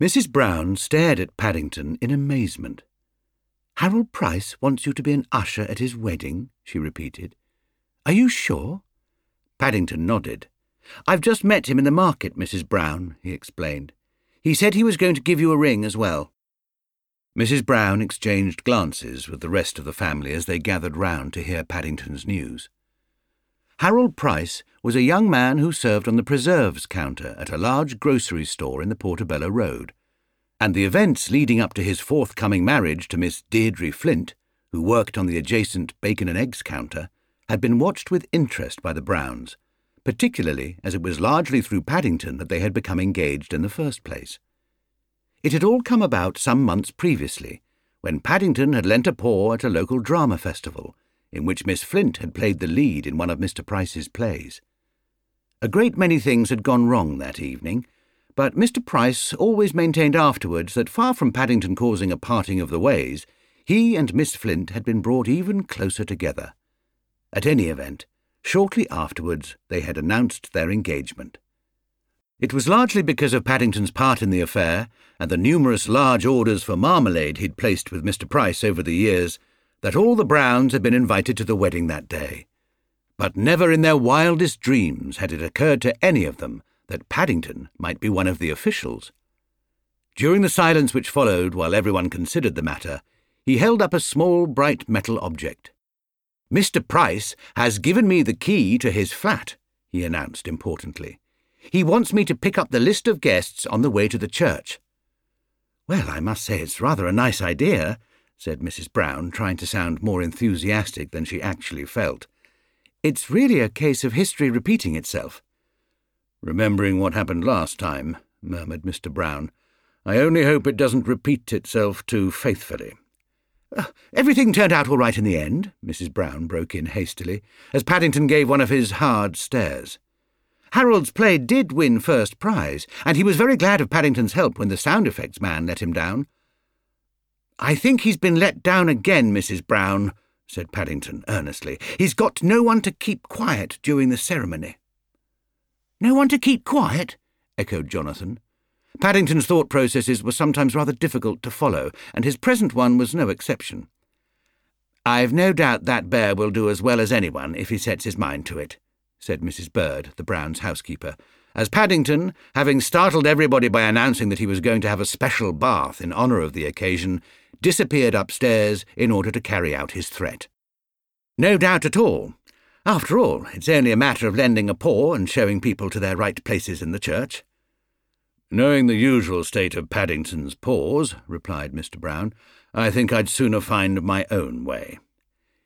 Mrs. Brown stared at Paddington in amazement. Harold Price wants you to be an usher at his wedding, she repeated. Are you sure? Paddington nodded. I've just met him in the market, Mrs. Brown, he explained. He said he was going to give you a ring as well. Mrs. Brown exchanged glances with the rest of the family as they gathered round to hear Paddington's news. Harold Price was a young man who served on the preserves counter at a large grocery store in the Portobello Road, and the events leading up to his forthcoming marriage to Miss Deirdre Flint, who worked on the adjacent bacon and eggs counter, had been watched with interest by the Browns, particularly as it was largely through Paddington that they had become engaged in the first place. It had all come about some months previously, when Paddington had lent a paw at a local drama festival, in which Miss Flint had played the lead in one of Mr. Price's plays. A great many things had gone wrong that evening, but Mr. Price always maintained afterwards that far from Paddington causing a parting of the ways, he and Miss Flint had been brought even closer together. At any event, shortly afterwards they had announced their engagement. It was largely because of Paddington's part in the affair and the numerous large orders for marmalade he'd placed with Mr. Price over the years that all the Browns had been invited to the wedding that day. But never in their wildest dreams had it occurred to any of them that Paddington might be one of the officials. During the silence which followed while everyone considered the matter, he held up a small bright metal object. Mr. Price has given me the key to his flat, he announced importantly. He wants me to pick up the list of guests on the way to the church. Well, I must say it's rather a nice idea, said Mrs. Brown, trying to sound more enthusiastic than she actually felt. It's really a case of history repeating itself. Remembering what happened last time, murmured Mr. Brown. I only hope it doesn't repeat itself too faithfully. Uh, everything turned out all right in the end, Mrs. Brown broke in hastily, as Paddington gave one of his hard stares. Harold's play did win first prize, and he was very glad of Paddington's help when the sound effects man let him down. I think he's been let down again, Mrs. Brown, said Paddington earnestly. He's got no one to keep quiet during the ceremony. No one to keep quiet? echoed Jonathan. Paddington's thought processes were sometimes rather difficult to follow, and his present one was no exception. I've no doubt that bear will do as well as anyone if he sets his mind to it, said Mrs. Bird, the Browns' housekeeper, as Paddington, having startled everybody by announcing that he was going to have a special bath in honour of the occasion, disappeared upstairs in order to carry out his threat. No doubt at all. After all, it's only a matter of lending a paw and showing people to their right places in the church. Knowing the usual state of Paddington's paws, replied Mr. Brown, I think I'd sooner find my own way.